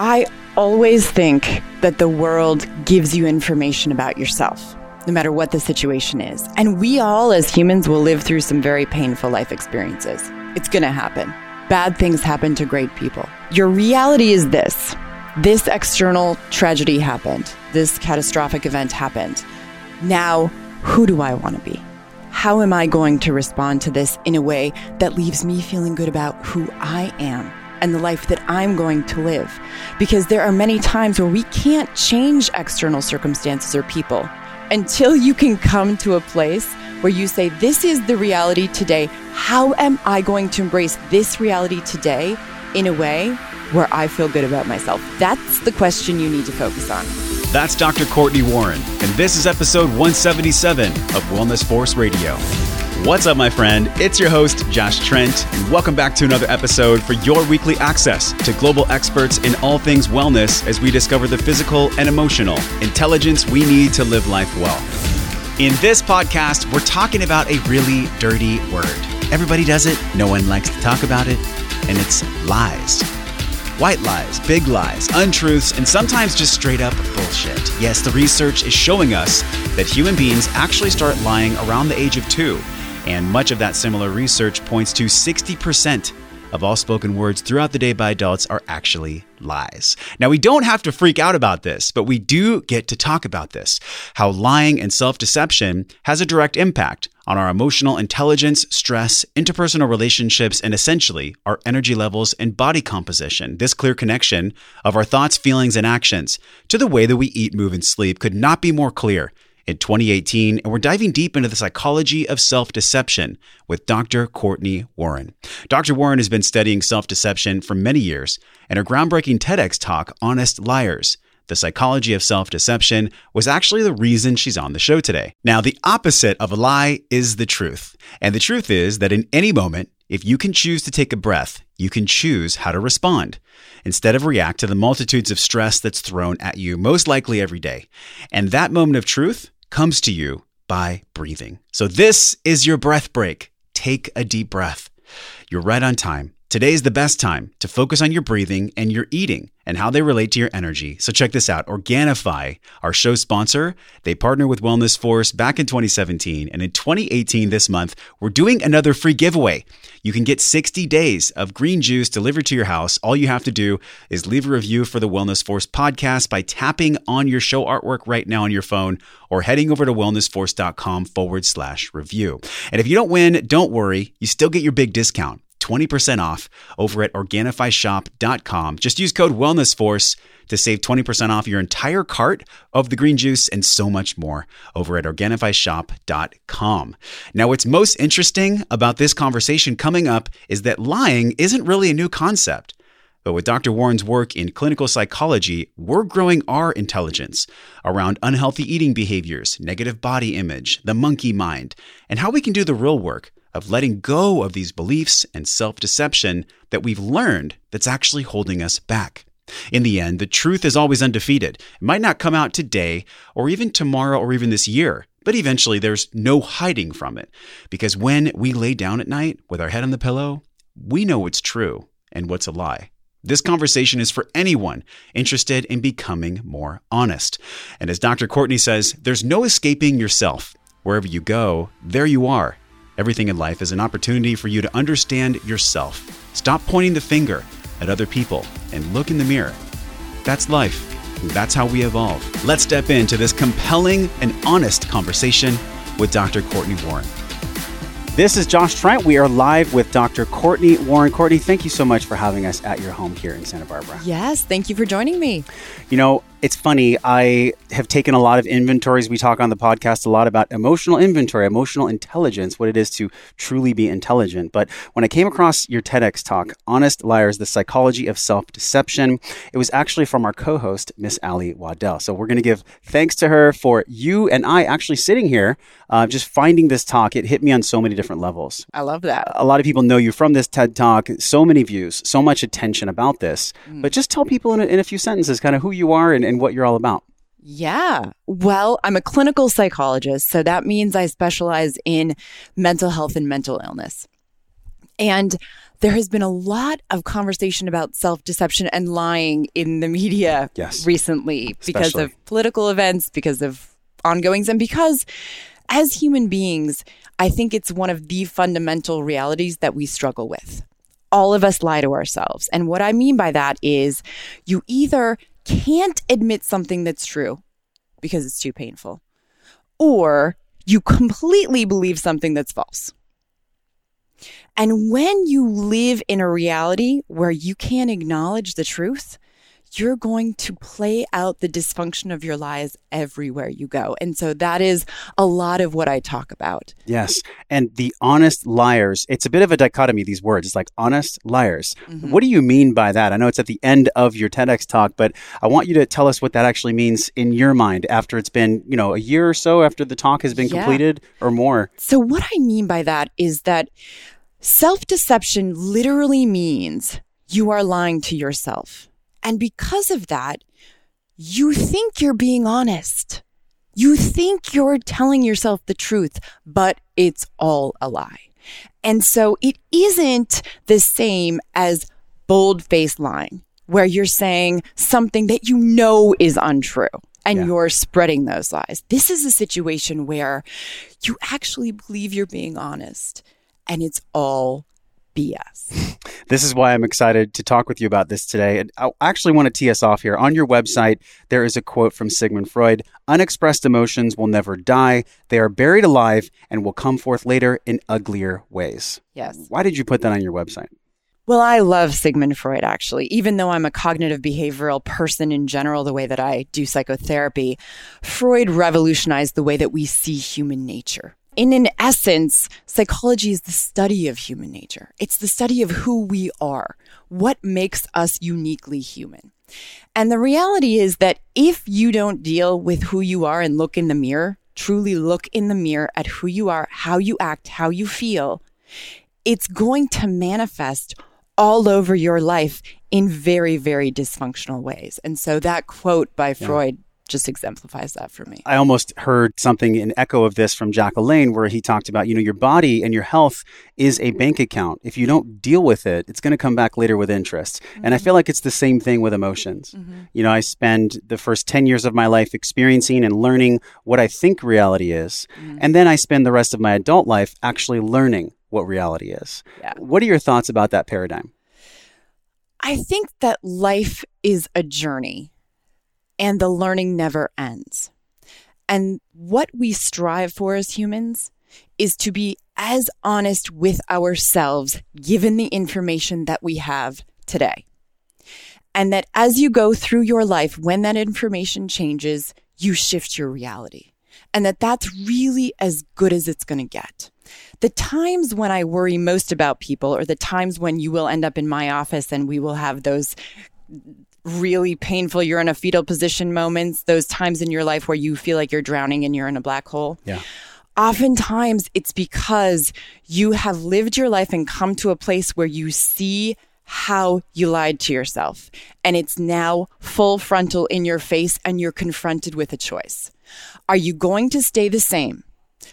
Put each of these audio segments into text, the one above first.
I always think that the world gives you information about yourself, no matter what the situation is. And we all, as humans, will live through some very painful life experiences. It's going to happen. Bad things happen to great people. Your reality is this this external tragedy happened, this catastrophic event happened. Now, who do I want to be? How am I going to respond to this in a way that leaves me feeling good about who I am? And the life that I'm going to live. Because there are many times where we can't change external circumstances or people until you can come to a place where you say, This is the reality today. How am I going to embrace this reality today in a way where I feel good about myself? That's the question you need to focus on. That's Dr. Cortney Warren, and this is episode 177 of Wellness Force Radio. What's up, my friend? It's your host, Josh Trent, and welcome back to another episode for your weekly access to global experts in all things wellness as we discover the physical and emotional intelligence we need to live life well. In this podcast, we're talking about a really dirty word. Everybody does it, no one likes to talk about it, and it's lies. White lies, big lies, untruths, and sometimes just straight up bullshit. Yes, the research is showing us that human beings actually start lying around the age of two and much of that similar research points to 60% of all spoken words throughout the day by adults are actually lies. Now, we don't have to freak out about this, but we do get to talk about this how lying and self deception has a direct impact on our emotional intelligence, stress, interpersonal relationships, and essentially our energy levels and body composition. This clear connection of our thoughts, feelings, and actions to the way that we eat, move, and sleep could not be more clear in 2018, and we're diving deep into the psychology of self deception with Dr. Cortney Warren. Dr. Warren has been studying self deception for many years, and her groundbreaking TEDx talk, Honest Liars, the psychology of self deception, was actually the reason she's on the show today. Now, the opposite of a lie is the truth. And the truth is that in any moment, if you can choose to take a breath, you can choose how to respond instead of react to the multitudes of stress that's thrown at you, most likely every day. And that moment of truth comes to you by breathing. So, this is your breath break. Take a deep breath. You're right on time. Today is the best time to focus on your breathing and your eating and how they relate to your energy. So check this out. Organifi, our show sponsor, they partner with Wellness Force back in 2017. And in 2018, this month, we're doing another free giveaway. You can get 60 days of green juice delivered to your house. All you have to do is leave a review for the Wellness Force podcast by tapping on your show artwork right now on your phone or heading over to wellnessforce.com forward slash review. And if you don't win, don't worry. You still get your big discount. 20% off over at OrganifiShop.com. Just use code WellnessForce to save 20% off your entire cart of the green juice and so much more over at OrganifiShop.com. Now, what's most interesting about this conversation coming up is that lying isn't really a new concept. But with Dr. Warren's work in clinical psychology, we're growing our intelligence around unhealthy eating behaviors, negative body image, the monkey mind, and how we can do the real work of letting go of these beliefs and self deception that we've learned that's actually holding us back. In the end, the truth is always undefeated. It might not come out today, or even tomorrow, or even this year, but eventually there's no hiding from it. Because when we lay down at night with our head on the pillow, we know what's true and what's a lie. This conversation is for anyone interested in becoming more honest. And as Dr. Cortney says, there's no escaping yourself. Wherever you go, there you are. Everything in life is an opportunity for you to understand yourself. Stop pointing the finger at other people and look in the mirror. That's life. That's how we evolve. Let's step into this compelling and honest conversation with Dr. Cortney Warren. This is Josh Trent. We are live with Dr. Cortney Warren. Cortney, thank you so much for having us at your home here in Santa Barbara. Yes, thank you for joining me. You know, it's funny. I have taken a lot of inventories. We talk on the podcast a lot about emotional inventory, emotional intelligence, what it is to truly be intelligent. But when I came across your TEDx talk, Honest Liars, the Psychology of Self Deception, it was actually from our co host, Miss Ali Waddell. So we're going to give thanks to her for you and I actually sitting here, uh, just finding this talk. It hit me on so many different levels. I love that. A lot of people know you from this TED talk, so many views, so much attention about this. Mm. But just tell people in a, in a few sentences kind of who you are and and what you're all about. Yeah. Well, I'm a clinical psychologist, so that means I specialize in mental health and mental illness. And there has been a lot of conversation about self deception and lying in the media Yes. recently because of political events, because of ongoings, and because as human beings, I think it's one of the fundamental realities that we struggle with. All of us lie to ourselves. And what I mean by that is you either can't admit something that's true because it's too painful, or you completely believe something that's false. And when you live in a reality where you can't acknowledge the truth, you're going to play out the dysfunction of your lies everywhere you go. And so that is a lot of what I talk about. Yes. And the honest liars, it's a bit of a dichotomy, these words. It's like honest liars. Mm-hmm. What do you mean by that? I know it's at the end of your TEDx talk, but I want you to tell us what that actually means in your mind after it's been, you know, a year or so after the talk has been Yeah. completed or more. So, what I mean by that is that self deception literally means you are lying to yourself. And because of that, you think you're being honest. You think you're telling yourself the truth, but it's all a lie. And so it isn't the same as bold faced lying, where you're saying something that you know is untrue and Yeah. you're spreading those lies. This is a situation where you actually believe you're being honest and it's all BS. This is why I'm excited to talk with you about this today. And I actually want to tee us off here. On your website, there is a quote from Sigmund Freud Unexpressed emotions will never die. They are buried alive and will come forth later in uglier ways. Yes. Why did you put that on your website? Well, I love Sigmund Freud, actually. Even though I'm a cognitive behavioral person in general, the way that I do psychotherapy, Freud revolutionized the way that we see human nature. In an essence, psychology is the study of human nature. It's the study of who we are, what makes us uniquely human. And the reality is that if you don't deal with who you are and look in the mirror, truly look in the mirror at who you are, how you act, how you feel, it's going to manifest all over your life in very, very dysfunctional ways. And so that quote by Freud just exemplifies that for me. I almost heard something in echo of this from Jack LaLanne, where he talked about, you know, your body and your health is a bank account. If you don't deal with it, it's going to come back later with interest. And I mm-hmm. feel like it's the same thing with emotions. Mm-hmm. You know, I spend the first 10 years of my life experiencing and learning what I think reality is. Mm-hmm. And then I spend the rest of my adult life actually learning what reality is. Yeah. What are your thoughts about that paradigm? I think that life is a journey and the learning never ends. And what we strive for as humans is to be as honest with ourselves given the information that we have today. And that as you go through your life, when that information changes, you shift your reality. And that that's really as good as it's going to get. The times when I worry most about people are the times when you will end up in my office and we will have those really painful, you're in a fetal position moments, those times in your life where you feel like you're drowning and you're in a black hole. Yeah. Oftentimes it's because you have lived your life and come to a place where you see how you lied to yourself. And it's now full frontal in your face and you're confronted with a choice. Are you going to stay the same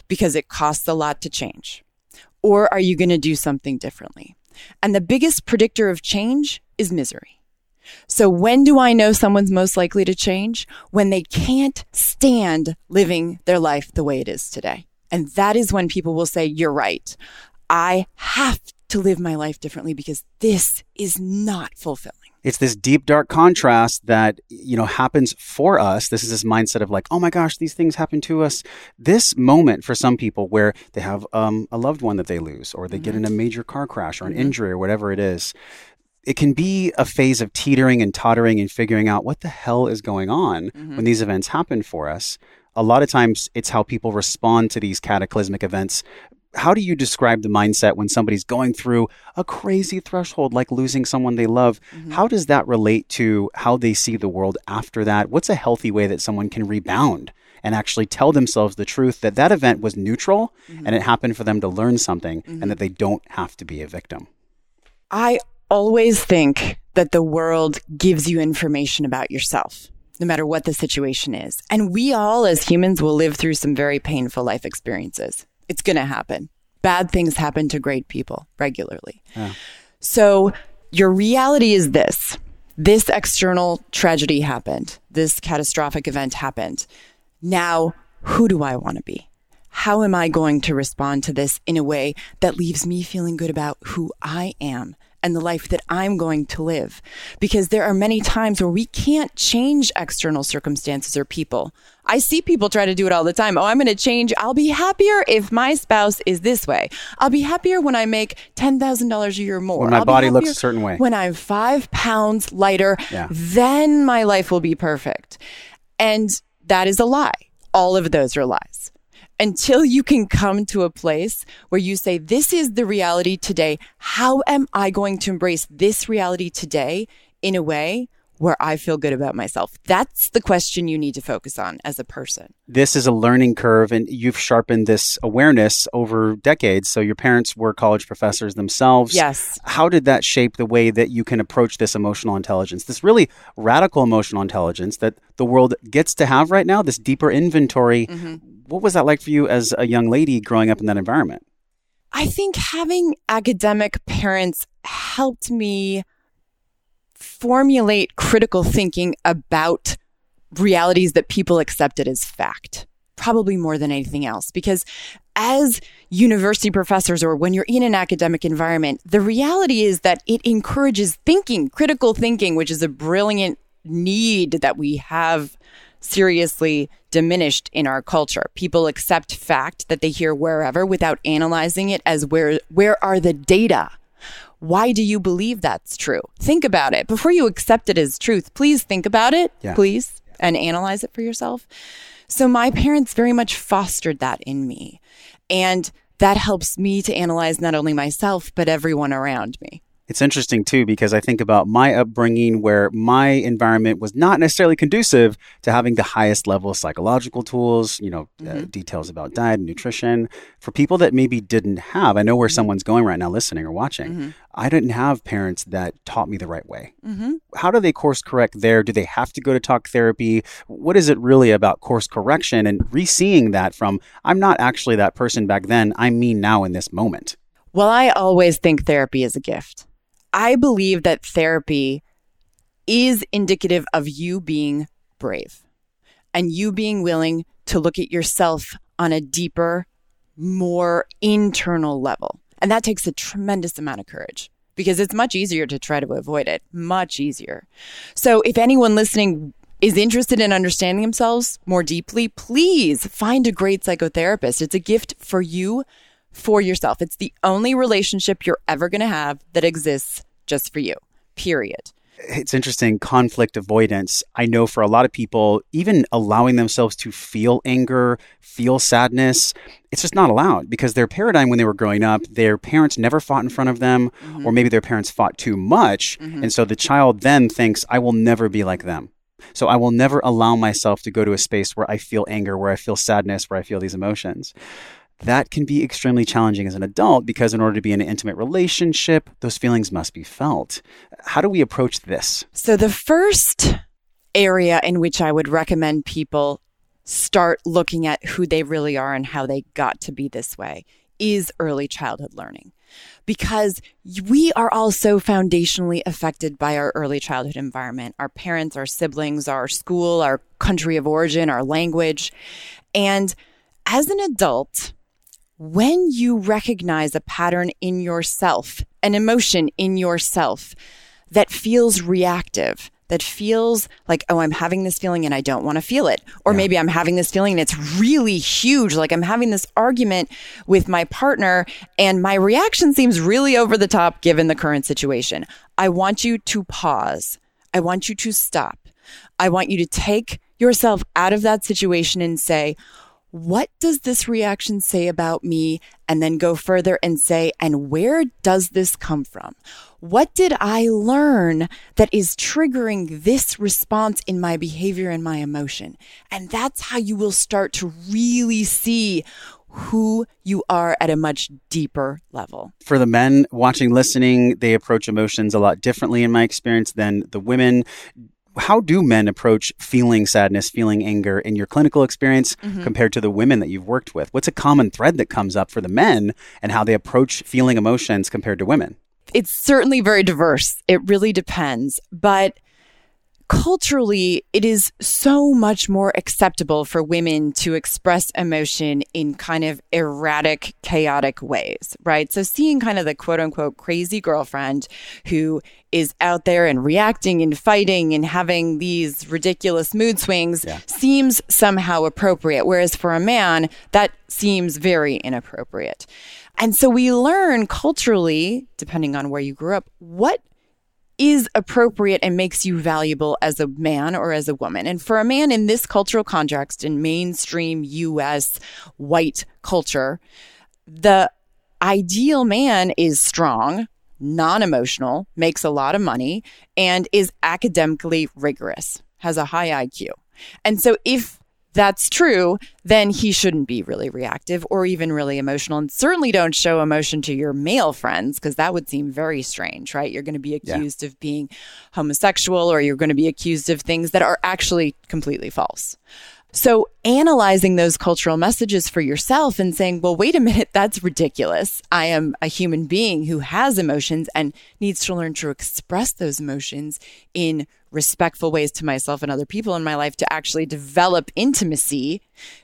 because it costs a lot to change? Or are you going to do something differently? And the biggest predictor of change is misery. So when do I know someone's most likely to change? When they can't stand living their life the way it is today. And that is when people will say, you're right. I have to live my life differently because this is not fulfilling. it's this deep dark contrast that you know happens for us this is this mindset of like oh my gosh these things happen to us this moment for some people where they have um, a loved one that they lose or they get in a major car crash or an injury or whatever it is it can be a phase of teetering and tottering and figuring out what the hell is going on mm-hmm. when these events happen for us. A lot of times it's how people respond to these cataclysmic events. How do you describe the mindset when somebody's going through a crazy threshold like losing someone they love? Mm-hmm. How does that relate to how they see the world after that? What's a healthy way that someone can rebound and actually tell themselves the truth that that event was neutral mm-hmm. and it happened for them to learn something and that they don't have to be a victim? I always think that the world gives you information about yourself, no matter what the situation is. And we all, as humans, will live through some very painful life experiences. It's going to happen. bad things happen to great people regularly. Yeah. So your reality is this this external tragedy happened, this catastrophic event happened. Now, who do I want to be? How am I going to respond to this in a way that leaves me feeling good about who I am and the life that I'm going to live? Because there are many times where we can't change external circumstances or people. I see people try to do it all the time. Oh, I'm going to change. I'll be happier if my spouse is this way. I'll be happier when I make $10,000 a year more. When my I'll body looks a certain way. When I'm five pounds lighter, yeah. then my life will be perfect. And that is a lie. All of those are lies until you can come to a place where you say, this is the reality today. How am I going to embrace this reality today in a way where I feel good about myself? That's the question you need to focus on as a person. This is a learning curve, and you've sharpened this awareness over decades. So, your parents were college professors themselves. Yes. How did that shape the way that you can approach this emotional intelligence, this really radical emotional intelligence that the world gets to have right now, this deeper inventory? Mm-hmm what was that like for you as a young lady growing up in that environment? I think having academic parents helped me formulate critical thinking about realities that people accepted as fact, probably more than anything else. Because as university professors or when you're in an academic environment, the reality is that it encourages thinking, critical thinking, which is a brilliant need that we have seriously diminished in our culture. People accept fact that they hear wherever without analyzing it as where where are the data? Why do you believe that's true? Think about it. Before you accept it as truth, please think about it, yeah. please, and analyze it for yourself. So my parents very much fostered that in me. And that helps me to analyze not only myself, but everyone around me. It's interesting too because I think about my upbringing where my environment was not necessarily conducive to having the highest level of psychological tools, you know, uh, mm-hmm. uh, details about diet and nutrition for people that maybe didn't have. I know where mm-hmm. someone's going right now listening or watching. Mm-hmm. I didn't have parents that taught me the right way. Mm-hmm. How do they course correct there? Do they have to go to talk therapy? What is it really about course correction and re-seeing that from I'm not actually that person back then, I'm me now in this moment? Well, I always think therapy is a gift. I believe that therapy is indicative of you being brave and you being willing to look at yourself on a deeper, more internal level. And that takes a tremendous amount of courage because it's much easier to try to avoid it, much easier. So if anyone listening is interested in understanding themselves more deeply, please find a great psychotherapist. It's a gift for you for yourself. It's the only relationship you're ever going to have that exists just for you, period. It's interesting conflict avoidance. I know for a lot of people, even allowing themselves to feel anger, feel sadness, it's just not allowed because their paradigm when they were growing up, their parents never fought in front of them, mm-hmm. or maybe their parents fought too much. Mm-hmm. And so the child then thinks, I will never be like them. So I will never allow myself to go to a space where I feel anger, where I feel sadness, where I feel these emotions that can be extremely challenging as an adult because, in order to be in an intimate relationship, those feelings must be felt. How do we approach this? So, the first area in which I would recommend people start looking at who they really are and how they got to be this way is early childhood learning. Because we are all so foundationally affected by our early childhood environment our parents, our siblings, our school, our country of origin, our language. And as an adult, when you recognize a pattern in yourself, an emotion in yourself that feels reactive, that feels like, oh, I'm having this feeling and I don't want to feel it. Or yeah. maybe I'm having this feeling and it's really huge. Like I'm having this argument with my partner and my reaction seems really over the top given the current situation. I want you to pause. I want you to stop. I want you to take yourself out of that situation and say, what does this reaction say about me? And then go further and say, and where does this come from? What did I learn that is triggering this response in my behavior and my emotion? And that's how you will start to really see who you are at a much deeper level. For the men watching, listening, they approach emotions a lot differently, in my experience, than the women how do men approach feeling sadness, feeling anger in your clinical experience Mm-hmm. compared to the women that you've worked with? What's a common thread that comes up for the men and how they approach feeling emotions compared to women? it's certainly very diverse. It really depends. But culturally, it is so much more acceptable for women to express emotion in kind of erratic, chaotic ways, right? So seeing kind of the quote unquote crazy girlfriend who is out there and reacting and fighting and having these ridiculous mood swings seems somehow appropriate. Whereas for a man, that seems very inappropriate. And so we learn culturally, depending on where you grew up, what is appropriate and makes you valuable as a man or as a woman. And for a man in this cultural context, in mainstream US white culture, the ideal man is strong, non emotional, makes a lot of money, and is academically rigorous, has a high IQ. And so if that's true, then he shouldn't be really reactive or even really emotional. And certainly don't show emotion to your male friends because that would seem very strange, right? You're going to be accused of being homosexual or you're going to be accused of things that are actually completely false. So analyzing those cultural messages for yourself and saying, well, wait a minute, that's ridiculous. I am a human being who has emotions and needs to learn to express those emotions in respectful ways to myself and other people in my life to actually develop intimacy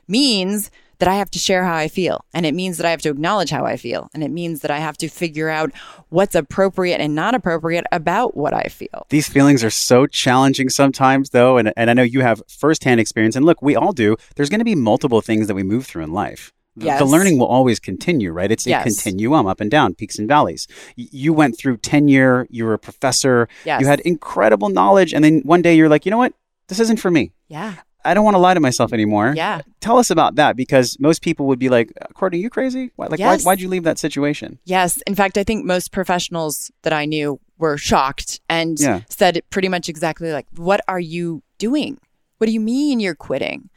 means that I have to share how I feel. And it means that I have to acknowledge how I feel. And it means that I have to figure out what's appropriate and not appropriate about what I feel. These feelings are so challenging sometimes, though. And, and I know you have firsthand experience. And look, we all do. There's going to be multiple things that we move through in life. The- Yes. The learning will always continue, right? It's Yes. a continuum up and down, peaks and valleys. You went through tenure, you were a professor, Yes. you had incredible knowledge. And then one day you're like, you know what? This isn't for me. Yeah. I don't want to lie to myself anymore. Yeah. Tell us about that because most people would be like, Cortney, you crazy? Why, like, Yes. why, why'd you leave that situation? Yes. In fact, I think most professionals that I knew were shocked and Yeah. said pretty much exactly like, What are you doing? What do you mean you're quitting?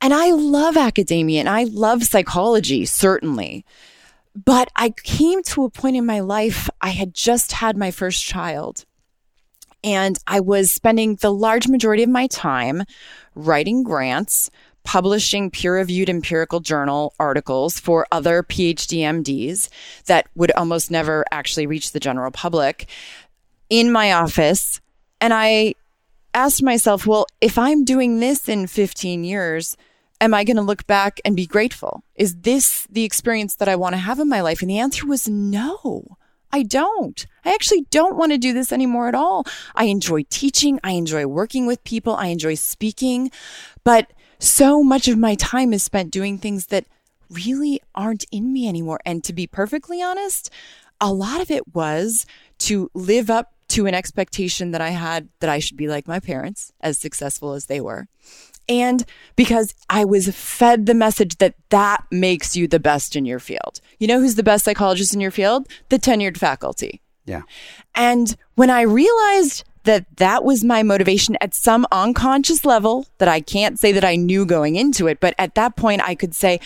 And I love academia and I love psychology, certainly. But I came to a point in my life, I had just had my first child. And I was spending the large majority of my time writing grants, publishing peer reviewed empirical journal articles for other PhD MDs that would almost never actually reach the general public in my office. And I asked myself, well, if I'm doing this in 15 years, am I going to look back and be grateful? Is this the experience that I want to have in my life? And the answer was no. I don't. I actually don't want to do this anymore at all. I enjoy teaching. I enjoy working with people. I enjoy speaking. But so much of my time is spent doing things that really aren't in me anymore. And to be perfectly honest, a lot of it was to live up to an expectation that I had that I should be like my parents, as successful as they were. And because I was fed the message that that makes you the best in your field. You know who's the best psychologist in your field? The tenured faculty. Yeah. And when I realized that that was my motivation at some unconscious level that I can't say that I knew going into it, but at that point I could say,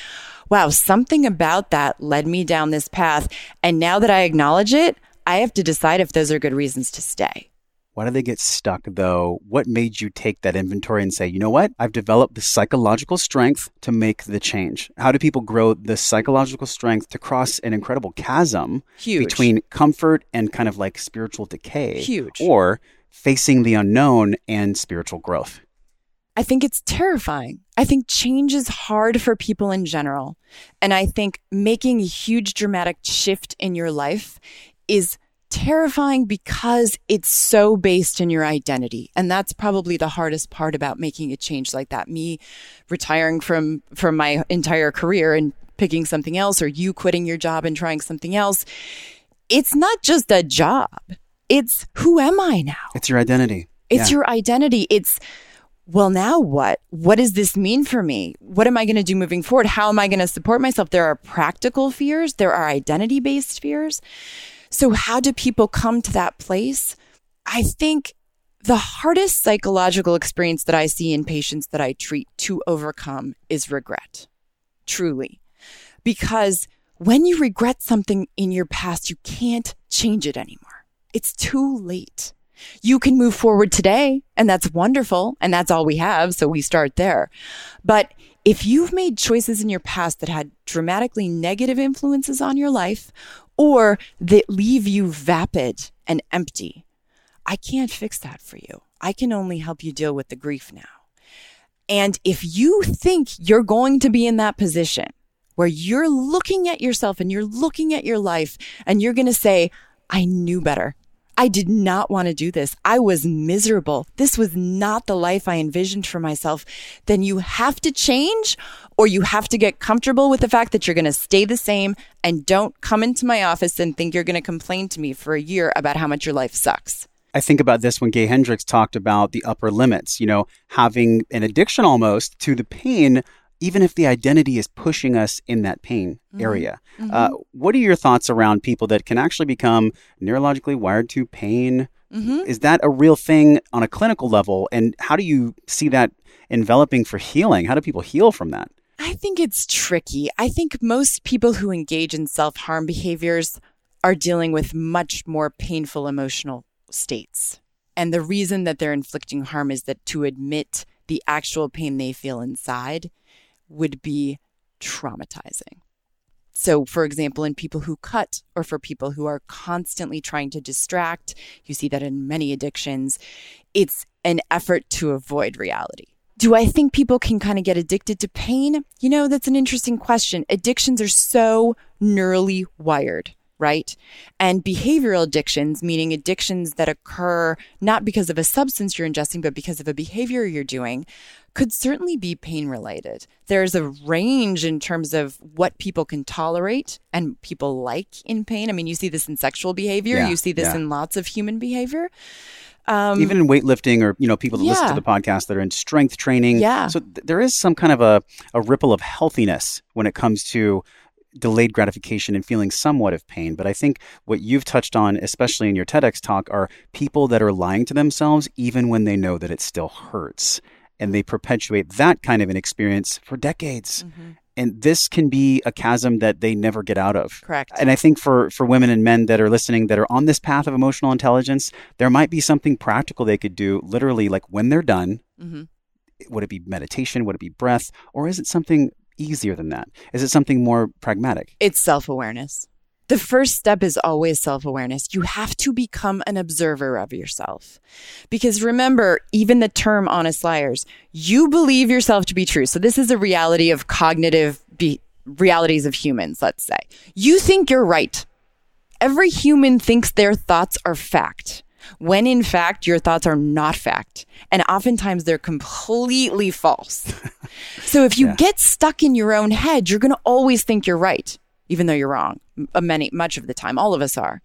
wow, something about that led me down this path. And now that I acknowledge it, I have to decide if those are good reasons to stay. Why do they get stuck though? What made you take that inventory and say, you know what? I've developed the psychological strength to make the change. How do people grow the psychological strength to cross an incredible chasm Huge. between comfort and kind of like spiritual decay? Huge. Or facing the unknown and spiritual growth? I think it's terrifying. I think change is hard for people in general. And I think making a huge dramatic shift in your life is terrifying because it's so based in your identity. And that's probably the hardest part about making a change like that. Me retiring from from my entire career and picking something else or you quitting your job and trying something else. It's not just a job. It's who am I now? It's your identity. It's Yeah. your identity. It's, well, now what? What does this mean for me? What am I going to do moving forward? How am I going to support myself? There are practical fears, there are identity based fears. So, how do people come to that place? I think the hardest psychological experience that I see in patients that I treat to overcome is regret. Truly. Because when you regret something in your past, you can't change it anymore. It's too late. You can move forward today, and that's wonderful, and that's all we have, so we start there. But if you've made choices in your past that had dramatically negative influences on your life or that leave you vapid and empty, I can't fix that for you. I can only help you deal with the grief now. And if you think you're going to be in that position where you're looking at yourself and you're looking at your life and you're going to say, I knew better. I did not want to do this. I was miserable. This was not the life I envisioned for myself. Then you have to change or you have to get comfortable with the fact that you're going to stay the same and don't come into my office and think you're going to complain to me for a year about how much your life sucks. I think about this when Gay Hendricks talked about the upper limits, you know, having an addiction almost to the pain even if the identity is pushing us in that pain mm-hmm. area. Mm-hmm. Uh, what are your thoughts around people that can actually become neurologically wired to pain? Mm-hmm. Is that a real thing on a clinical level? And how do you see that enveloping for healing? How do people heal from that? I think it's tricky. I think most people who engage in self harm behaviors are dealing with much more painful emotional states. And the reason that they're inflicting harm is that to admit the actual pain they feel inside would be traumatizing. So, for example, in people who cut or for people who are constantly trying to distract, you see that in many addictions, it's an effort to avoid reality. Do I think people can kind of get addicted to pain? You know, that's an interesting question. Addictions are so neurally wired right? And behavioral addictions, meaning addictions that occur not because of a substance you're ingesting, but because of a behavior you're doing, could certainly be pain related. There's a range in terms of what people can tolerate and people like in pain. I mean, you see this in sexual behavior, yeah, you see this yeah. in lots of human behavior. Um, Even in weightlifting, or you know, people that yeah. listen to the podcast that are in strength training. Yeah. So th- there is some kind of a, a ripple of healthiness when it comes to delayed gratification and feeling somewhat of pain. But I think what you've touched on, especially in your TEDx talk, are people that are lying to themselves even when they know that it still hurts. And they perpetuate that kind of an experience for decades. Mm-hmm. And this can be a chasm that they never get out of. Correct. And I think for, for women and men that are listening that are on this path of emotional intelligence, there might be something practical they could do literally like when they're done. Mm-hmm. Would it be meditation? Would it be breath? Or is it something easier than that? Is it something more pragmatic? It's self awareness. The first step is always self awareness. You have to become an observer of yourself. Because remember, even the term honest liars, you believe yourself to be true. So this is a reality of cognitive be- realities of humans, let's say. You think you're right. Every human thinks their thoughts are fact when in fact your thoughts are not fact. And oftentimes they're completely false. so if you yeah. get stuck in your own head, you're going to always think you're right, even though you're wrong. Uh, many, much of the time, all of us are.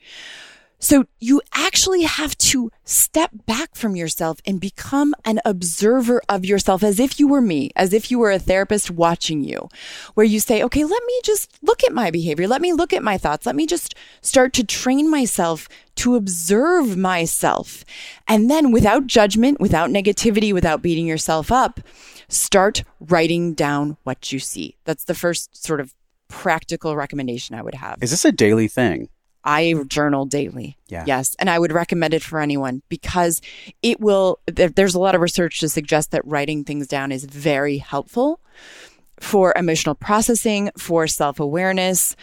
So you actually have to step back from yourself and become an observer of yourself as if you were me, as if you were a therapist watching you, where you say, okay, let me just look at my behavior. Let me look at my thoughts. Let me just start to train myself to observe myself. And then without judgment, without negativity, without beating yourself up, start writing down what you see. That's the first sort of practical recommendation I would have. Is this a daily thing? I journal daily. Yeah. Yes. And I would recommend it for anyone because it will, there's a lot of research to suggest that writing things down is very helpful for emotional processing, for self awareness.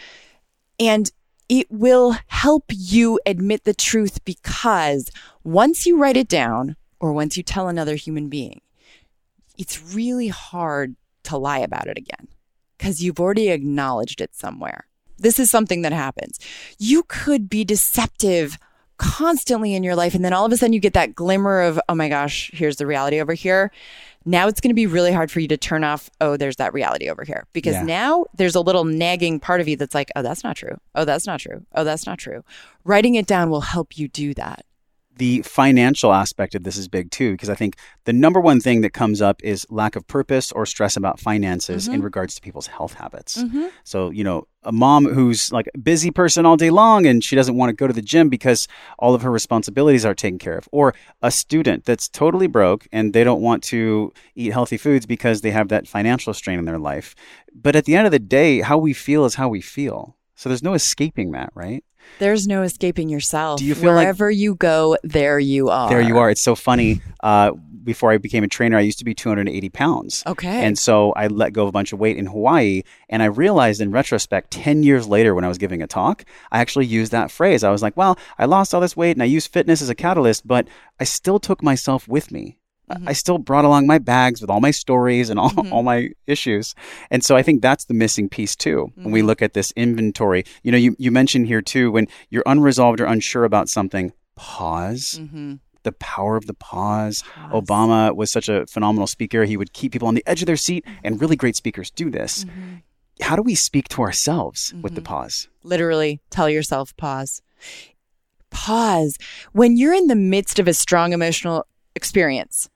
And it will help you admit the truth because once you write it down or once you tell another human being, it's really hard to lie about it again because you've already acknowledged it somewhere. This is something that happens. You could be deceptive constantly in your life. And then all of a sudden you get that glimmer of, oh my gosh, here's the reality over here. Now it's going to be really hard for you to turn off, oh, there's that reality over here. Because yeah. now there's a little nagging part of you that's like, oh, that's not true. Oh, that's not true. Oh, that's not true. Writing it down will help you do that the financial aspect of this is big too, because I think the number one thing that comes up is lack of purpose or stress about finances mm-hmm. in regards to people's health habits. Mm-hmm. So, you know, a mom who's like a busy person all day long and she doesn't want to go to the gym because all of her responsibilities are taken care of, or a student that's totally broke and they don't want to eat healthy foods because they have that financial strain in their life. But at the end of the day, how we feel is how we feel So there's no escaping that, right? There's no escaping yourself. Do you feel like- Wherever you go, there you are. There you are. It's so funny. Uh, before I became a trainer, I used to be 280 pounds. Okay. And so I let go of a bunch of weight in Hawaii. And I realized in retrospect, 10 years later, when I was giving a talk, I actually used that phrase. I was like, well, I lost all this weight and I used fitness as a catalyst, but I still took myself with me. Mhm. I still brought along my bags with all my stories and all, Mhm. all my issues. And so I think that's the missing piece too. When we Mhm. look at this inventory, you know, you, you mentioned here too, when you're unresolved or unsure about something, pause. Mhm. The power of the pause. Pause. Obama was such a phenomenal speaker. He would keep people on the edge of their seat, and really great speakers do this. How do we speak to ourselves with the pause? Literally, tell yourself pause. Pause. When you're in the midst of a strong emotional experience,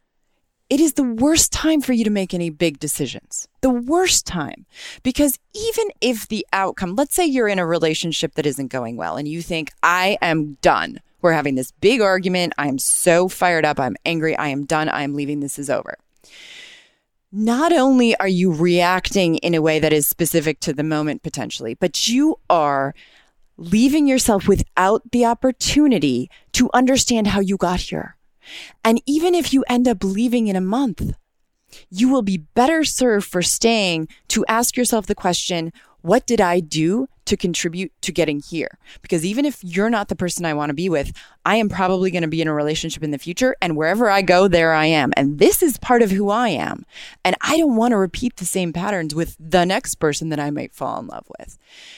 it is the worst time for you to make any big decisions. The worst time. Because even if the outcome, let's say you're in a relationship that isn't going well and you think, I am done. We're having this big argument. I am so fired up. I'm angry. I am done. I am leaving. This is over. Not only are you reacting in a way that is specific to the moment potentially, but you are leaving yourself without the opportunity to understand how you got here. And even if you end up leaving in a month, you will be better served for staying to ask yourself the question, what did I do to contribute to getting here? Because even if you're not the person I want to be with, I am probably going to be in a relationship in the future. And wherever I go, there I am. And this is part of who I am. And I don't want to repeat the same patterns with the next person that I might fall in love with.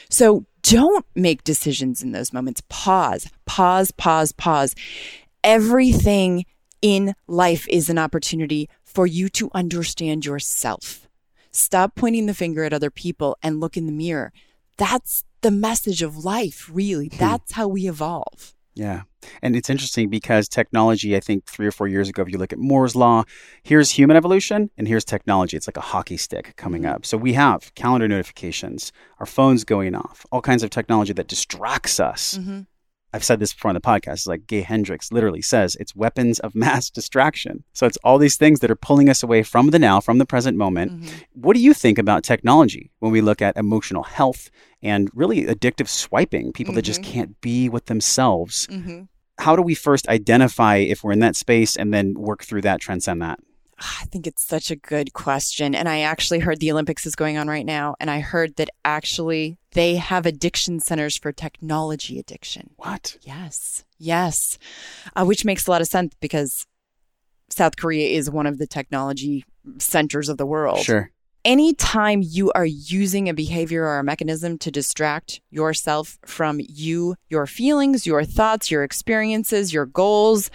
So don't make decisions in those moments. Pause, pause, pause, pause. Everything in life is an opportunity for you to understand yourself. Stop pointing the finger at other people and look in the mirror. That's the message of life, really. Hmm. That's how we evolve. Yeah. And it's interesting because technology, I think three or four years ago, if you look at Moore's Law, here's human evolution and here's technology. It's like a hockey stick coming mm-hmm. up. So we have calendar notifications, our phones going off, all kinds of technology that distracts us. Mm-hmm. I've said this before on the podcast. It's like Gay Hendricks literally says it's weapons of mass distraction. So it's all these things that are pulling us away from the now, from the present moment. What do you think about technology when we look at emotional health and really addictive swiping, people that just can't be with themselves? Mm-hmm. How do we first identify if we're in that space and then work through that, transcend that? I think it's such a good question. And I actually heard the Olympics is going on right now. And I heard that actually they have addiction centers for technology addiction. What? Yes. Yes. Uh, which makes a lot of sense because South Korea is one of the technology centers of the world. Sure. Anytime you are using a behavior or a mechanism to distract yourself from you, your feelings, your thoughts, your experiences, your goals,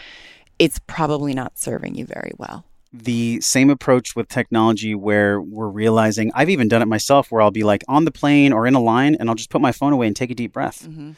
it's probably not serving you very well. The same approach with technology where we're realizing I've even done it myself where I'll be like on the plane or in a line and I'll just put my phone away and take a deep breath. Mm-hmm.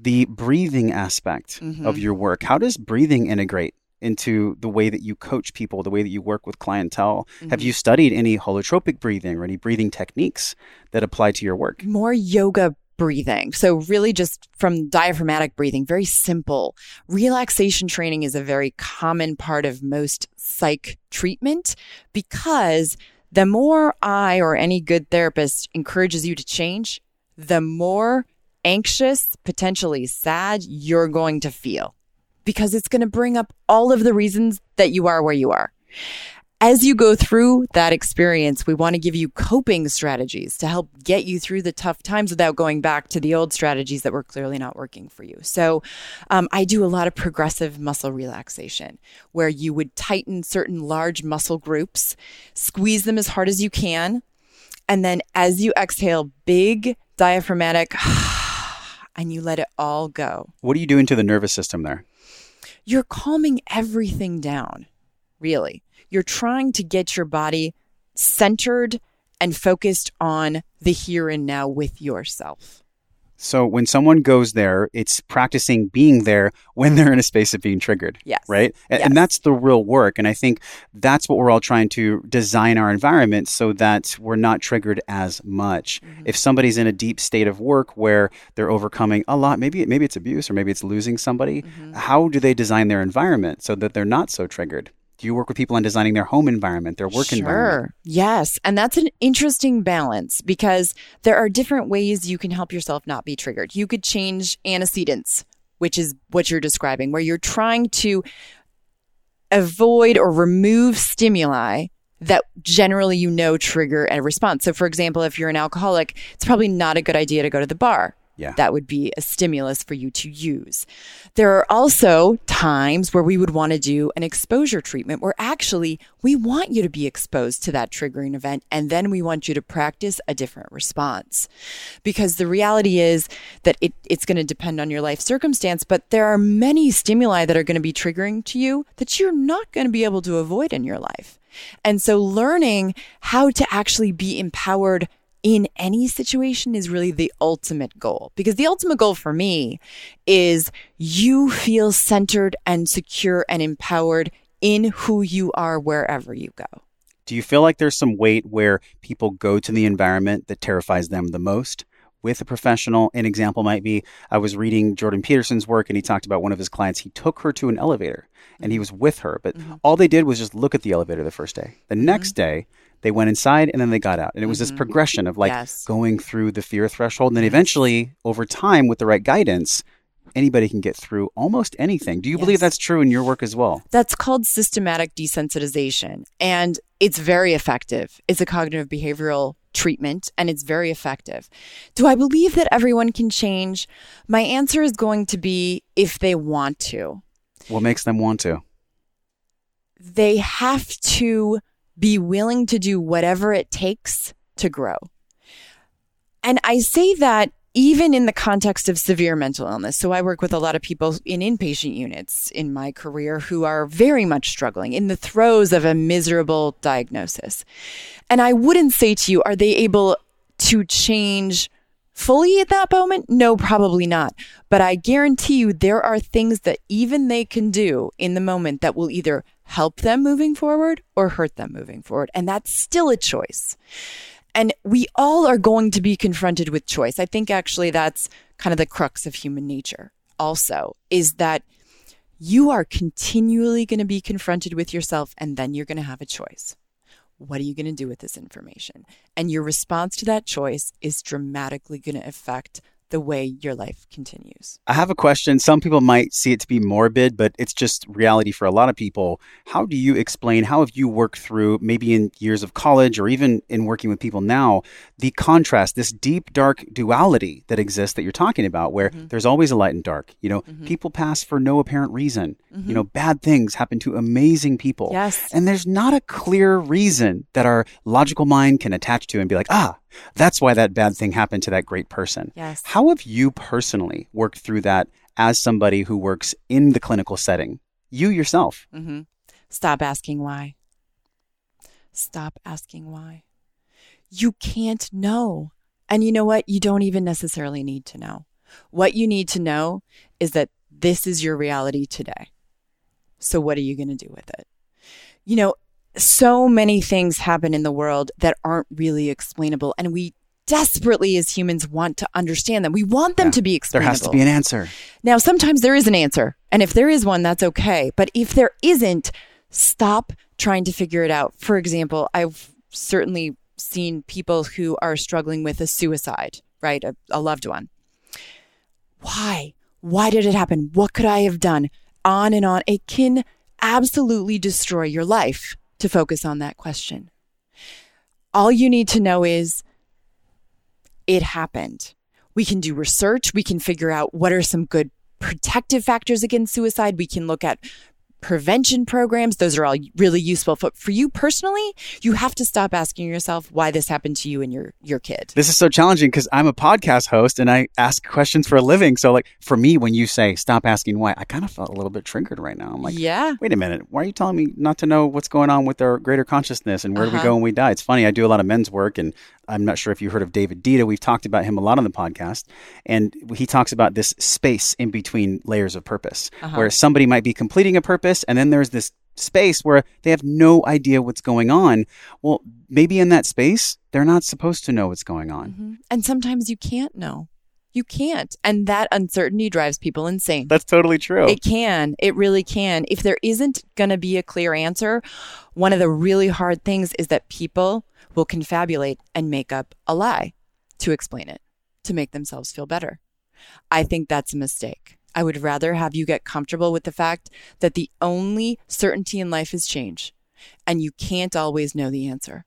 The breathing aspect Mhm. of your work, how does breathing integrate into the way that you coach people, the way that you work with clientele? Have Mm-hmm. you studied any holotropic breathing or any breathing techniques that apply to your work? more yoga breathing. So, really, just from diaphragmatic breathing, very simple. Relaxation training is a very common part of most psych treatment because the more I or any good therapist encourages you to change, the more anxious, potentially sad you're going to feel because it's going to bring up all of the reasons that you are where you are. As you go through that experience, we want to give you coping strategies to help get you through the tough times without going back to the old strategies that were clearly not working for you. So, um, I do a lot of progressive muscle relaxation where you would tighten certain large muscle groups, squeeze them as hard as you can. And then as you exhale, big diaphragmatic, and you let it all go. What are you doing to the nervous system there? You're calming everything down, really. You're trying to get your body centered and focused on the here and now with yourself. So when someone goes there, it's practicing being there when they're in a space of being triggered. Yes. Right. And, Yes. and that's the real work. And I think that's what we're all trying to design our environment so that we're not triggered as much. Mm-hmm. If somebody's in a deep state of work where they're overcoming a lot, maybe maybe it's abuse or maybe it's losing somebody, mm-hmm. how do they design their environment so that they're not so triggered? Do you work with people on designing their home environment, their work environment. sure. environment? Yes. And that's an interesting balance because there are different ways you can help yourself not be triggered. You could change antecedents, which is what you're describing, where you're trying to avoid or remove stimuli that generally you know trigger a response. So, for example, if you're an alcoholic, it's probably not a good idea to go to the bar. Yeah. That would be a stimulus for you to use. There are also times where we would want to do an exposure treatment where actually we want you to be exposed to that triggering event and then we want you to practice a different response. Because the reality is that it, it's going to depend on your life circumstance, but there are many stimuli that are going to be triggering to you that you're not going to be able to avoid in your life. And so learning how to actually be empowered in any situation is really the ultimate goal. Because the ultimate goal for me is you feel centered and secure and empowered in who you are wherever you go. Do you feel like there's some weight where people go to the environment that terrifies them the most? With a professional, an example might be I was reading Jordan Peterson's work and he talked about one of his clients. He took her to an elevator and he was with her, but Mm-hmm. all they did was just look at the elevator the first day. The next day, they went inside and then they got out. And it was this progression of like Mm-hmm. Yes. going through the fear threshold. And then eventually, over time, with the right guidance, anybody can get through almost anything. Do you believe that's true in your work as well? That's called systematic desensitization. And it's very effective. It's a cognitive behavioral treatment and it's very effective. Do I believe that everyone can change? My answer is going to be if they want to. What makes them want to? They have to be willing to do whatever it takes to grow. And I say that even in the context of severe mental illness. So I work with a lot of people in inpatient units in my career who are very much struggling in the throes of a miserable diagnosis. And I wouldn't say to you, are they able to change fully at that moment? No, probably not. But I guarantee you there are things that even they can do in the moment that will either help them moving forward or hurt them moving forward. And that's still a choice. And we all are going to be confronted with choice. I think actually that's kind of the crux of human nature also is that you are continually going to be confronted with yourself and then you're going to have a choice. What are you going to do with this information? And your response to that choice is dramatically going to affect the way your life continues. I have a question. Some people might see it to be morbid, but it's just reality for a lot of people. How do you explain, how have you worked through, maybe in years of college or even in working with people now, the contrast, this deep, dark duality that exists that you're talking about, where mm-hmm. there's always a light and dark? You know, mm-hmm. people pass for no apparent reason. You mm-hmm. know, bad things happen to amazing people. Yes. And there's not a clear reason that our logical mind can attach to and be like, ah, that's why that bad thing happened to that great person. Yes. How have you personally worked through that as somebody who works in the clinical setting? You yourself. Mm-hmm. Stop asking why. Stop asking why. You can't know. And you know what? You don't even necessarily need to know. What you need to know is that this is your reality today. So, what are you going to do with it? You know, so many things happen in the world that aren't really explainable. And we desperately, as humans, want to understand them. We want them Yeah. to be explainable. There has to be an answer. Now, sometimes there is an answer. And if there is one, that's okay. But if there isn't, stop trying to figure it out. For example, I've certainly seen people who are struggling with a suicide, right? A, a loved one. Why? Why did it happen? What could I have done? On and on. It can absolutely destroy your life to focus on that question. All you need to know is it happened. We can do research. We can figure out what are some good protective factors against suicide. We can look at prevention programs. Those are all really useful. But for you personally, you have to stop asking yourself why this happened to you and your, your kid. This is so challenging because I'm a podcast host and I ask questions for a living. So, like, for me, when you say stop asking why, I kind of felt a little bit triggered right now. I'm like, yeah. wait a minute. Why are you telling me not to know what's going on with our greater consciousness and where do we Uh-huh. go when we die? It's funny. I do a lot of men's work and I'm not sure if you heard of David Deida. We've talked about him a lot on the podcast. And he talks about this space in between layers of purpose Uh-huh. where somebody might be completing a purpose and then there's this space where they have no idea what's going on. Well, maybe in that space, they're not supposed to know what's going on. Mhm. And sometimes you can't know. You can't. And that uncertainty drives people insane. That's totally true. It can. It really can. If there isn't going to be a clear answer, one of the really hard things is that people will confabulate and make up a lie to explain it, to make themselves feel better. I think that's a mistake. I would rather have you get comfortable with the fact that the only certainty in life is change, and you can't always know the answer.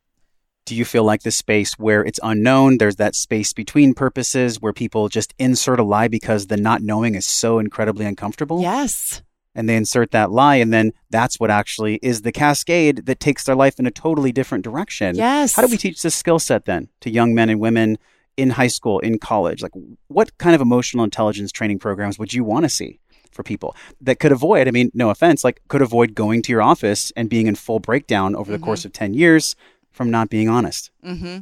Do you feel like the space where it's unknown, there's that space between purposes where people just insert a lie because the not knowing is so incredibly uncomfortable? Yes. And they insert that lie, and then that's what actually is the cascade that takes their life in a totally different direction. Yes. How do we teach this skill set then to young men and women in high school, in college? Like, what kind of emotional intelligence training programs would you want to see? for people that could avoid, I mean, no offense, like could avoid going to your office and being in full breakdown over the Mhm. course of 10 years from not being honest. Mm-hmm.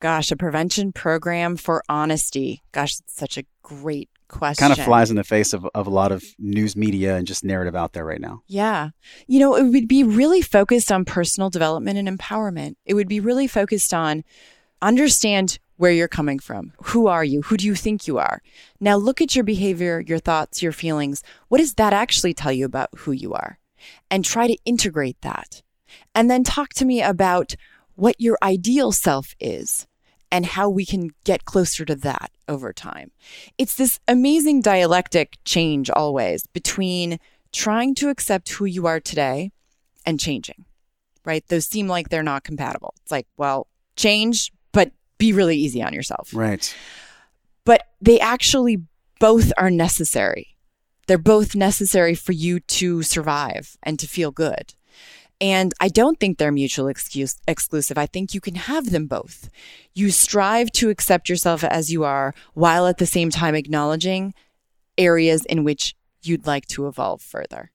Gosh, a prevention program for honesty. Gosh, it's such a great question. Kind of flies in the face of, of a lot of news media and just narrative out there right now. Yeah. You know, it would be really focused on personal development and empowerment. It would be really focused on understand where you're coming from. Who are you? Who do you think you are? Now look at your behavior, your thoughts, your feelings. What does that actually tell you about who you are? And try to integrate that. And then talk to me about what your ideal self is and how we can get closer to that over time. It's this amazing dialectic change always between trying to accept who you are today and changing, right? Those seem like they're not compatible. It's like, well, change, but be really easy on yourself. Right. But they actually both are necessary. They're both necessary for you to survive and to feel good. And I don't think they're mutually excuse, exclusive. I think you can have them both. You strive to accept yourself as you are while at the same time acknowledging areas in which you'd like to evolve further.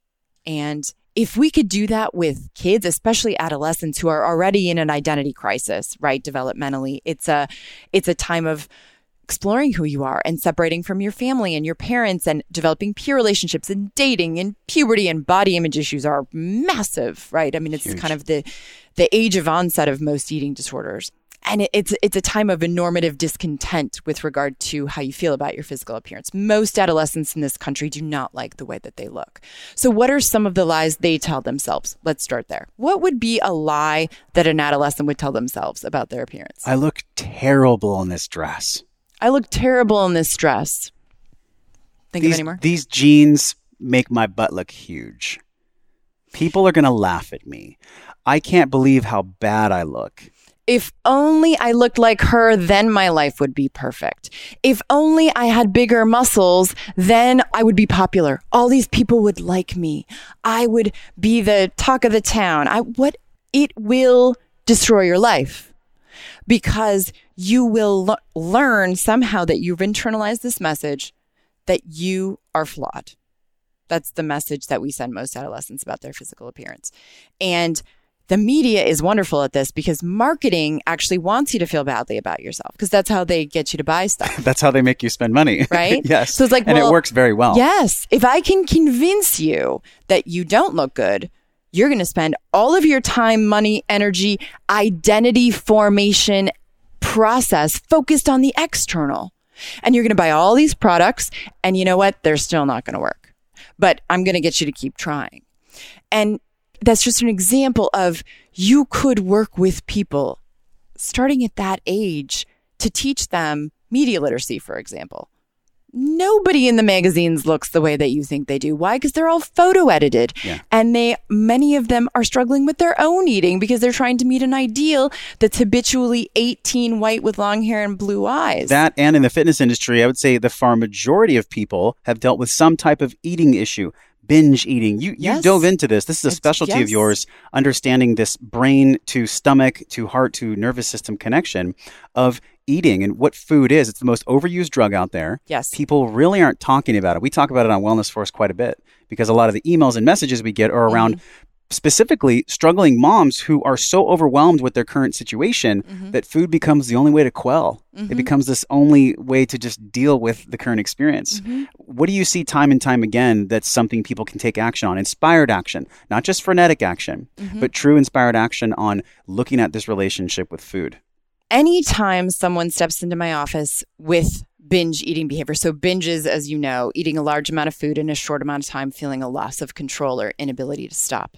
And if we could do that with kids, especially adolescents who are already in an identity crisis, right, developmentally, it's a it's a time of exploring who you are and separating from your family and your parents and developing peer relationships and dating and puberty and body image issues are massive, right? I mean, it's Huge. kind of the the age of onset of most eating disorders. And it- it's it's a time of normative discontent with regard to how you feel about your physical appearance. Most adolescents in this country do not like the way that they look. So what are some of the lies they tell themselves? Let's start there. What would be a lie that an adolescent would tell themselves about their appearance? I look terrible in this dress. I look terrible in this dress. Think these, of any more? these jeans make my butt look huge. People are going to laugh at me. I can't believe how bad I look. If only I looked like her, then my life would be perfect. If only I had bigger muscles, then I would be popular. All these people would like me. I would be the talk of the town. I what it will destroy your life because you will le- learn somehow that you've internalized this message that you are flawed. That's the message that we send most adolescents about their physical appearance. And the media is wonderful at this because marketing actually wants you to feel badly about yourself because that's how they get you to buy stuff. That's how they make you spend money. Right? yes. So it's like, and well, it works very well. Yes. If I can convince you that you don't look good, you're going to spend all of your time, money, energy, identity formation process focused on the external. And you're going to buy all these products. And you know what? They're still not going to work. But I'm going to get you to keep trying. And that's just an example of you could work with people starting at that age to teach them media literacy, for example. Nobody in the magazines looks the way that you think they do. Why? Because they're all photo edited. Yeah. And they many of them are struggling with their own eating because they're trying to meet an ideal that's habitually 18 white with long hair and blue eyes. That and in the fitness industry, I would say the far majority of people have dealt with some type of eating issue. Binge eating. You you Yes. dove into this. This is a It's- specialty of yours, understanding this brain to stomach to heart to nervous system connection of eating and what food is. It's the most overused drug out there. yes. People really aren't talking about it. We talk about it on Wellness Force quite a bit because a lot of the emails and messages we get are around mm-hmm. Specifically struggling moms who are so overwhelmed with their current situation mm-hmm. that food becomes the only way to quell. It mm-hmm. becomes this only way to just deal with the current experience. Mm-hmm. What do you see time and time again that's something people can take action on? Inspired action, not just frenetic action, but true inspired action on looking at this relationship with food. anytime someone steps into my office with binge eating behavior. So, binges, as you know, eating a large amount of food in a short amount of time, feeling a loss of control or inability to stop.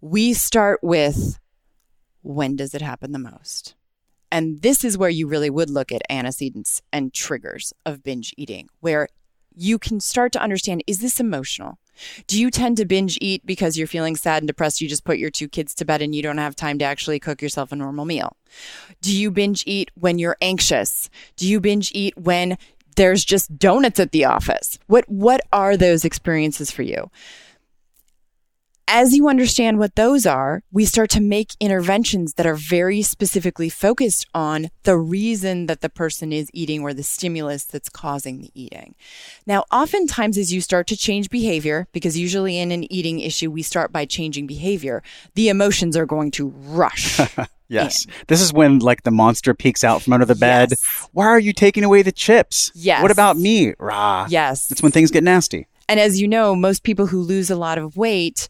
We start with when does it happen the most? And this is where you really would look at antecedents and triggers of binge eating, where you can start to understand is this emotional? Do you tend to binge eat because you're feeling sad and depressed? You just put your two kids to bed and you don't have time to actually cook yourself a normal meal? Do you binge eat when you're anxious? Do you binge eat when there's just donuts at the office? What what are those experiences for you? As you understand what those are, we start to make interventions that are very specifically focused on the reason that the person is eating or the stimulus that's causing the eating. Now, oftentimes, as you start to change behavior, because usually in an eating issue, we start by changing behavior, the emotions are going to rush. Yes. In. This is when like the monster peeks out from under the bed. Yes. Why are you taking away the chips? Yes. What about me? Rah. Yes. It's when things get nasty. And as you know, most people who lose a lot of weight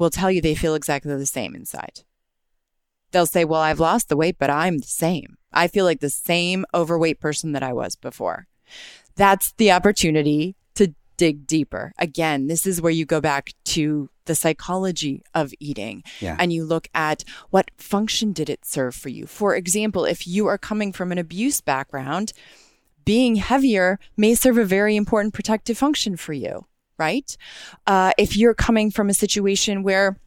will tell you they feel exactly the same inside. They'll say, Well, I've lost the weight, but I'm the same. I feel like the same overweight person that I was before. That's the opportunity to dig deeper. Again, this is where you go back to the psychology of eating yeah. and you look at what function did it serve for you. For example, if you are coming from an abuse background, being heavier may serve a very important protective function for you right? Uh, if you're coming from a situation where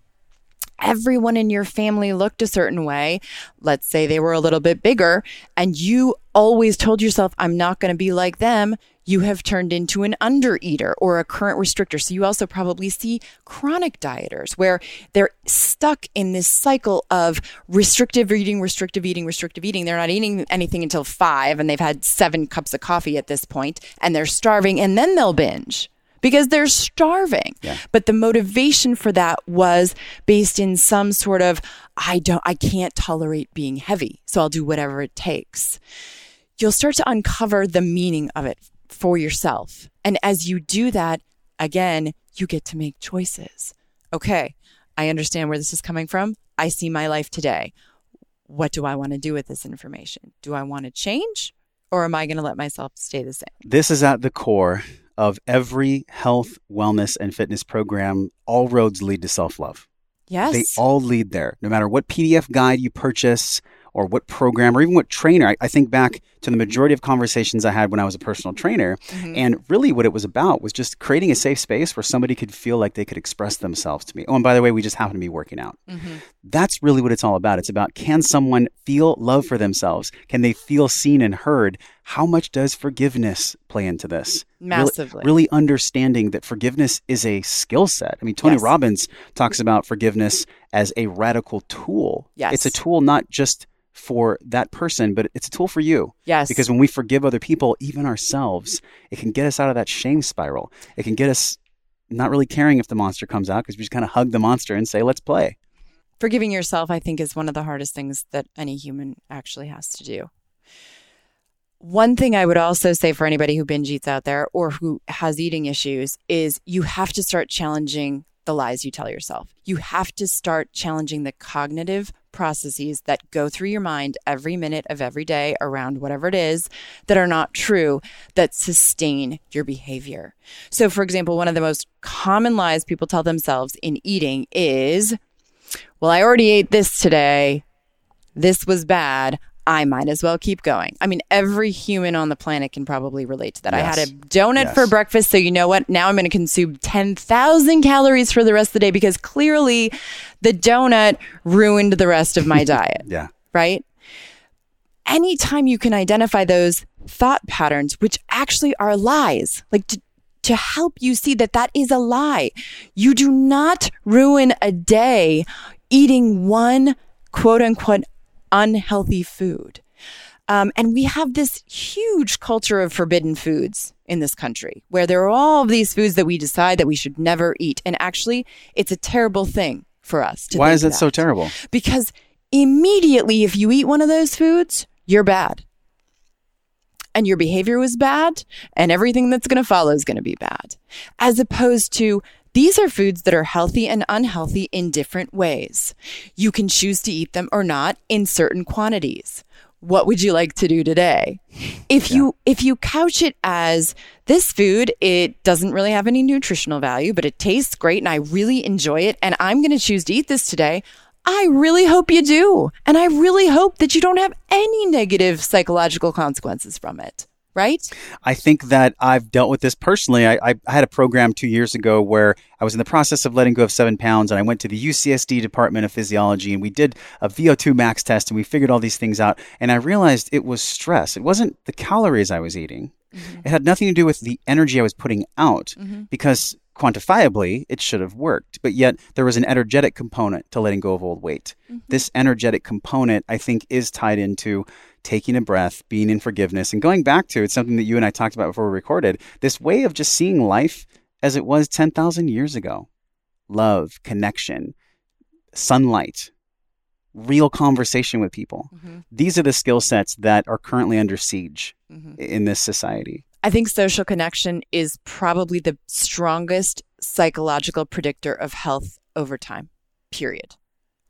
everyone in your family looked a certain way, let's say they were a little bit bigger, and you always told yourself, I'm not going to be like them, you have turned into an under eater or a current restrictor. So you also probably see chronic dieters where they're stuck in this cycle of restrictive eating, restrictive eating, restrictive eating. They're not eating anything until five and they've had seven cups of coffee at this point and they're starving and then they'll binge because they're starving. Yeah. But the motivation for that was based in some sort of I don't I can't tolerate being heavy, so I'll do whatever it takes. You'll start to uncover the meaning of it for yourself. And as you do that, again, you get to make choices. Okay, I understand where this is coming from. I see my life today. What do I want to do with this information? Do I want to change or am I going to let myself stay the same? This is at the core of every health, wellness, and fitness program, all roads lead to self love. Yes. They all lead there. No matter what PDF guide you purchase or what program or even what trainer, I, I think back to the majority of conversations I had when I was a personal trainer. Mm-hmm. And really, what it was about was just creating a safe space where somebody could feel like they could express themselves to me. Oh, and by the way, we just happen to be working out. Mm-hmm. That's really what it's all about. It's about can someone feel love for themselves? Can they feel seen and heard? How much does forgiveness play into this? Massively. Really, really understanding that forgiveness is a skill set. I mean, Tony yes. Robbins talks about forgiveness as a radical tool. Yes. It's a tool not just for that person, but it's a tool for you. Yes. Because when we forgive other people, even ourselves, it can get us out of that shame spiral. It can get us not really caring if the monster comes out because we just kind of hug the monster and say, let's play. Forgiving yourself, I think, is one of the hardest things that any human actually has to do. One thing I would also say for anybody who binge eats out there or who has eating issues is you have to start challenging the lies you tell yourself. You have to start challenging the cognitive processes that go through your mind every minute of every day around whatever it is that are not true that sustain your behavior. So, for example, one of the most common lies people tell themselves in eating is, Well, I already ate this today. This was bad. I might as well keep going. I mean, every human on the planet can probably relate to that. Yes. I had a donut yes. for breakfast. So, you know what? Now I'm going to consume 10,000 calories for the rest of the day because clearly the donut ruined the rest of my diet. yeah. Right? Anytime you can identify those thought patterns, which actually are lies, like to, to help you see that that is a lie, you do not ruin a day eating one quote unquote unhealthy food. Um, and we have this huge culture of forbidden foods in this country where there are all of these foods that we decide that we should never eat. And actually, it's a terrible thing for us. To why is it that. so terrible? Because immediately, if you eat one of those foods, you're bad. And your behavior was bad, and everything that's going to follow is going to be bad. As opposed to these are foods that are healthy and unhealthy in different ways. You can choose to eat them or not in certain quantities. what would you like to do today? If yeah. you if you couch it as this food, it doesn't really have any nutritional value, but it tastes great and I really enjoy it and I'm going to choose to eat this today. I really hope you do. And I really hope that you don't have any negative psychological consequences from it right? I think that I've dealt with this personally. I, I, had a program two years ago where I was in the process of letting go of seven pounds, and I went to the UCSD Department of Physiology, and we did a VO2 max test, and we figured all these things out. And I realized it was stress. It wasn't the calories I was eating. Mm-hmm. It had nothing to do with the energy I was putting out mm-hmm. because quantifiably it should have worked but yet there was an energetic component to letting go of old weight mm-hmm. this energetic component i think is tied into taking a breath, being in forgiveness, and going back to it's something that you and I talked about before we recorded this way of just seeing life as it was 10,000 years ago love, connection, sunlight, real conversation with people. Mm-hmm. These are the skill sets that are currently under siege mm-hmm. in this society. I think social connection is probably the strongest psychological predictor of health over time, period.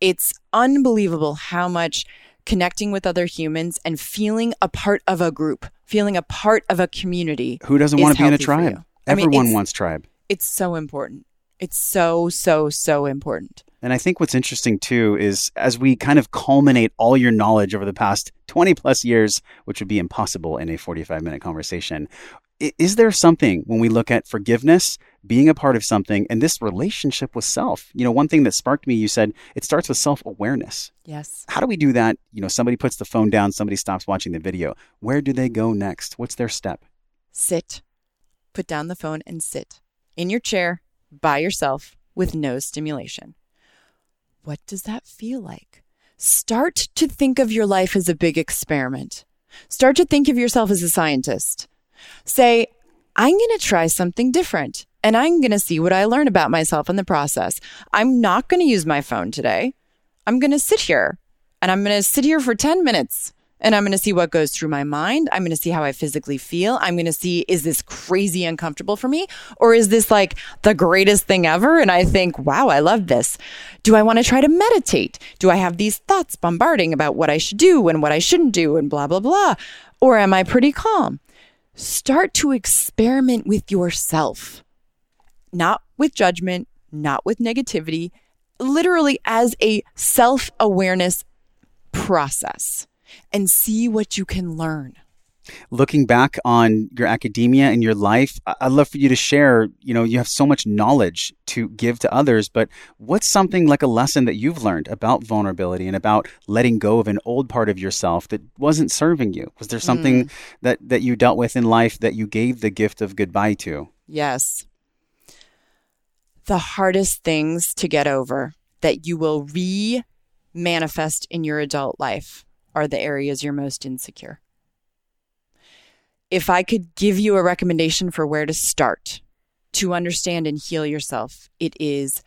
It's unbelievable how much connecting with other humans and feeling a part of a group, feeling a part of a community. Who doesn't want to be in a tribe? Everyone mean, wants tribe. It's so important. It's so, so, so important. And I think what's interesting too is as we kind of culminate all your knowledge over the past 20 plus years, which would be impossible in a 45 minute conversation, is there something when we look at forgiveness, being a part of something, and this relationship with self? You know, one thing that sparked me, you said it starts with self awareness. Yes. How do we do that? You know, somebody puts the phone down, somebody stops watching the video. Where do they go next? What's their step? Sit. Put down the phone and sit in your chair by yourself with no stimulation. What does that feel like? Start to think of your life as a big experiment. Start to think of yourself as a scientist. Say, I'm going to try something different and I'm going to see what I learn about myself in the process. I'm not going to use my phone today. I'm going to sit here and I'm going to sit here for 10 minutes and I'm going to see what goes through my mind. I'm going to see how I physically feel. I'm going to see, is this crazy uncomfortable for me? Or is this like the greatest thing ever? And I think, wow, I love this. Do I want to try to meditate? Do I have these thoughts bombarding about what I should do and what I shouldn't do and blah, blah, blah? Or am I pretty calm? start to experiment with yourself, not with judgment, not with negativity, literally as a self awareness process and see what you can learn. Looking back on your academia and your life i'd love for you to share you know you have so much knowledge to give to others but what's something like a lesson that you've learned about vulnerability and about letting go of an old part of yourself that wasn't serving you? Was there something mm. that that you dealt with in life that you gave the gift of goodbye to? Yes the hardest things to get over that you will re manifest in your adult life are the areas you're most insecure if I could give you a recommendation for where to start to understand and heal yourself, it is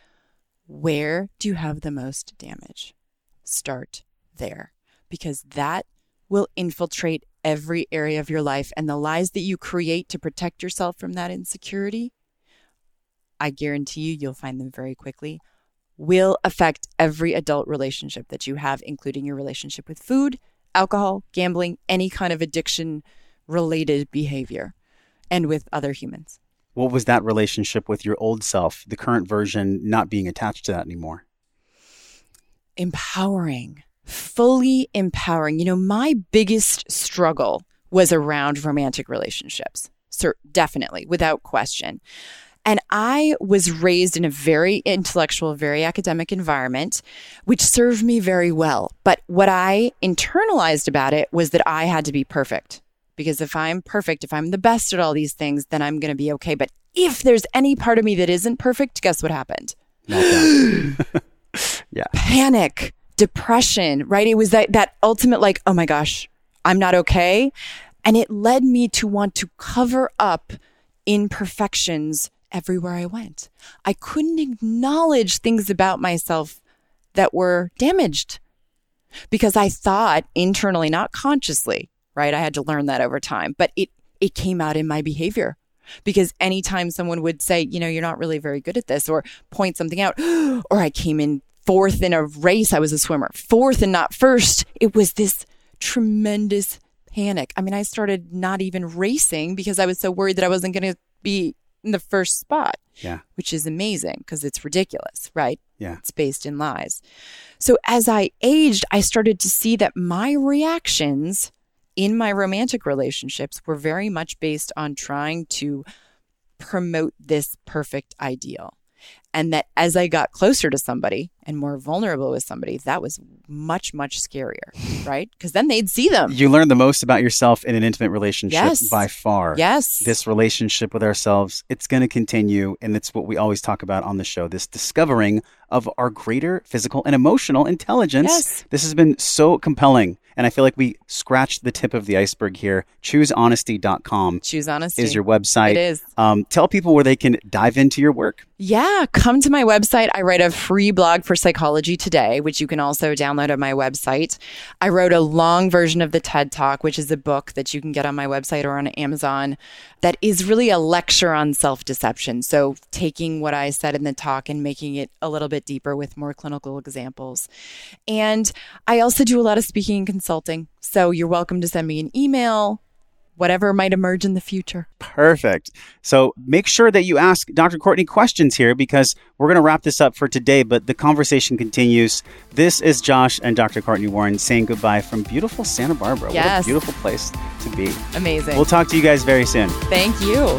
where do you have the most damage? Start there because that will infiltrate every area of your life. And the lies that you create to protect yourself from that insecurity, I guarantee you, you'll find them very quickly, will affect every adult relationship that you have, including your relationship with food, alcohol, gambling, any kind of addiction related behavior and with other humans. What was that relationship with your old self, the current version not being attached to that anymore? Empowering, fully empowering. You know, my biggest struggle was around romantic relationships. So definitely, without question. And I was raised in a very intellectual, very academic environment, which served me very well. But what I internalized about it was that I had to be perfect because if I'm perfect, if I'm the best at all these things, then I'm going to be okay. But if there's any part of me that isn't perfect, guess what happened? yeah. Panic, depression, right? It was that, that ultimate, like, oh my gosh, I'm not okay. And it led me to want to cover up imperfections everywhere I went. I couldn't acknowledge things about myself that were damaged because I thought internally, not consciously, right? I had to learn that over time, but it, it came out in my behavior because anytime someone would say, you know, you're not really very good at this or point something out, or I came in fourth in a race, I was a swimmer, fourth and not first, it was this tremendous panic. I mean, I started not even racing because I was so worried that I wasn't going to be in the first spot. Yeah. Which is amazing because it's ridiculous, right? Yeah. It's based in lies. So as I aged, I started to see that my reactions in my romantic relationships were very much based on trying to promote this perfect ideal. And that as I got closer to somebody and more vulnerable with somebody, that was much, much scarier, right? Because then they'd see them. You learn the most about yourself in an intimate relationship Yes. by far. Yes. This relationship with ourselves, it's going to continue. And it's what we always talk about on the show this discovering of our greater physical and emotional intelligence. Yes. This has been so compelling. And I feel like we scratched the tip of the iceberg here. ChooseHonesty.com Choose honesty. is your website. It is. Um, tell people where they can dive into your work. Yeah, come to my website. I write a free blog for psychology today, which you can also download on my website. I wrote a long version of the TED Talk, which is a book that you can get on my website or on Amazon that is really a lecture on self deception. So, taking what I said in the talk and making it a little bit deeper with more clinical examples. And I also do a lot of speaking and consulting. So, you're welcome to send me an email, whatever might emerge in the future. Perfect. So make sure that you ask Dr. Cortney questions here because we're going to wrap this up for today, but the conversation continues. This is Josh and Dr. Cortney Warren saying goodbye from beautiful Santa Barbara. What Yes. a beautiful place to be. Amazing. We'll talk to you guys very soon. Thank you.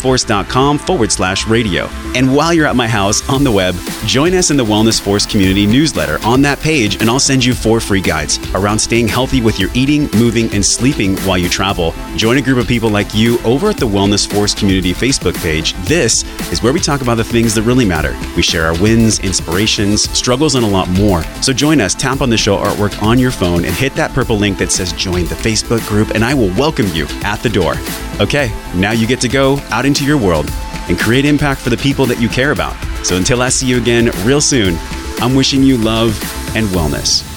wellnessforce.com forward slash radio. And while you're at my house on the web, join us in the Wellness Force community newsletter on that page, and I'll send you four free guides around staying healthy with your eating, moving, and sleeping while you travel. Join a group of people like you over at the Wellness Force community Facebook page. This is where we talk about the things that really matter. We share our wins, inspirations, struggles, and a lot more. So join us, tap on the show artwork on your phone, and hit that purple link that says join the Facebook group, and I will welcome you at the door. Okay, now you get to go out into your world and create impact for the people that you care about. So until I see you again real soon, I'm wishing you love and wellness.